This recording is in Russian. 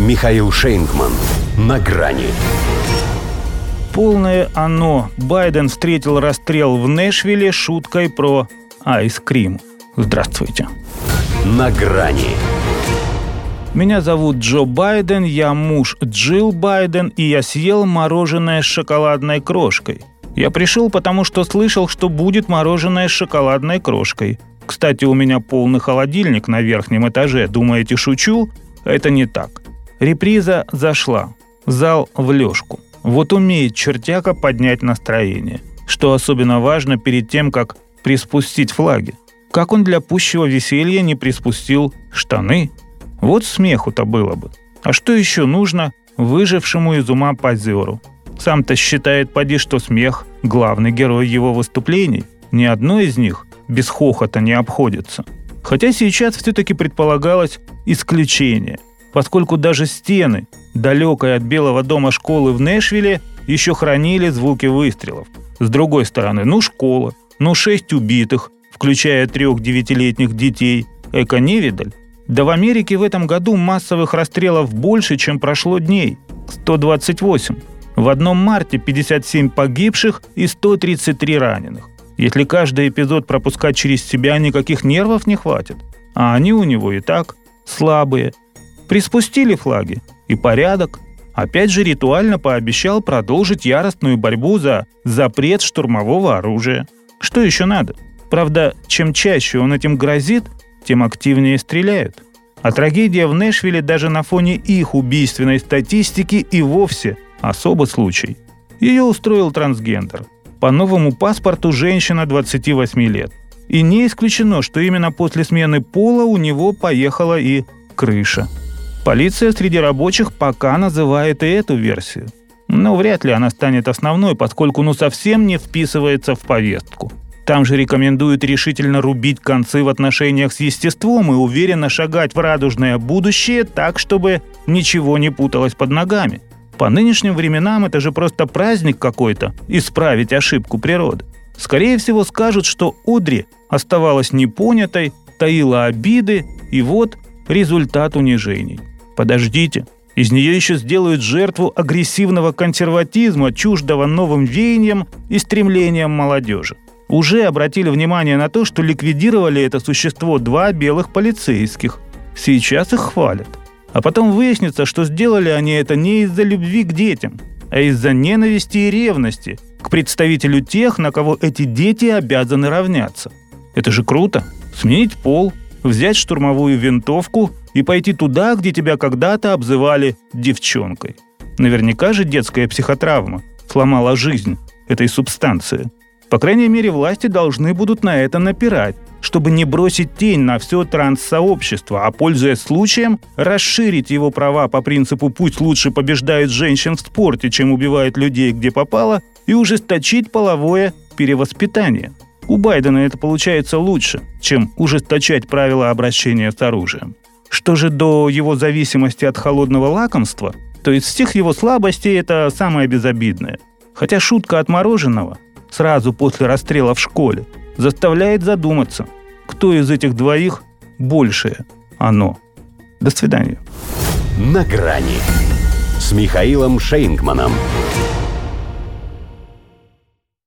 Михаил Шейнгман. На грани. Полное оно. Байден встретил расстрел в Нэшвилле шуткой про айскрим. Здравствуйте. На грани. Меня зовут Джо Байден, я муж Джилл Байден, и я съел мороженое с шоколадной крошкой. Я пришел, потому что слышал, что будет мороженое с шоколадной крошкой. Кстати, у меня полный холодильник на верхнем этаже. Думаете, шучу? Это не так. Реприза зашла. Зал в лёжку. Вот умеет чертяка поднять настроение. Что особенно важно перед тем, как приспустить флаги. Как он для пущего веселья не приспустил штаны? Вот смеху-то было бы. А что еще нужно выжившему из ума позеру? Сам-то считает, поди, что смех – главный герой его выступлений. Ни одно из них без хохота не обходится. Хотя сейчас все-таки предполагалось исключение – поскольку даже стены далекой от Белого дома школы в Нэшвилле еще хранили звуки выстрелов. С другой стороны, ну школа, ну шесть убитых, включая трех девятилетних детей. Эко невидаль. Да в Америке в этом году массовых расстрелов больше, чем прошло дней. 128. В одном марте 57 погибших и 133 раненых. Если каждый эпизод пропускать через себя, никаких нервов не хватит. А они у него и так слабые. Приспустили флаги, и порядок. Опять же ритуально пообещал продолжить яростную борьбу за запрет штурмового оружия. Что еще надо? Правда, чем чаще он этим грозит, тем активнее стреляют. А трагедия в Нэшвилле даже на фоне их убийственной статистики и вовсе особый случай. Ее устроил трансгендер. По новому паспорту женщина 28 лет. И не исключено, что именно после смены пола у него поехала и крыша – Полиция среди рабочих пока называет и эту версию. Но вряд ли она станет основной, поскольку ну совсем не вписывается в повестку. Там же рекомендуют решительно рубить концы в отношениях с естеством и уверенно шагать в радужное будущее так, чтобы ничего не путалось под ногами. По нынешним временам это же просто праздник какой-то – исправить ошибку природы. Скорее всего скажут, что Одри оставалась непонятой, таила обиды, и вот результат унижений. Подождите, из нее еще сделают жертву агрессивного консерватизма, чуждого новым веяниям и стремлениям молодежи. Уже обратили внимание на то, что ликвидировали это существо два белых полицейских. Сейчас их хвалят. А потом выяснится, что сделали они это не из-за любви к детям, а из-за ненависти и ревности к представителю тех, на кого эти дети обязаны равняться. Это же круто. Сменить пол, взять штурмовую винтовку и пойти туда, где тебя когда-то обзывали девчонкой. Наверняка же детская психотравма сломала жизнь этой субстанции. По крайней мере, власти должны будут на это напирать, чтобы не бросить тень на все транссообщество, а пользуясь случаем, расширить его права по принципу «пусть лучше побеждают женщин в спорте, чем убивают людей, где попало», и ужесточить половое перевоспитание. У Байдена это получается лучше, чем ужесточать правила обращения с оружием. Что же до его зависимости от холодного лакомства, то из всех его слабостей это самое безобидное. Хотя шутка от мороженого сразу после расстрела в школе заставляет задуматься, кто из этих двоих большее оно. До свидания. На грани с Михаилом Шейнгманом.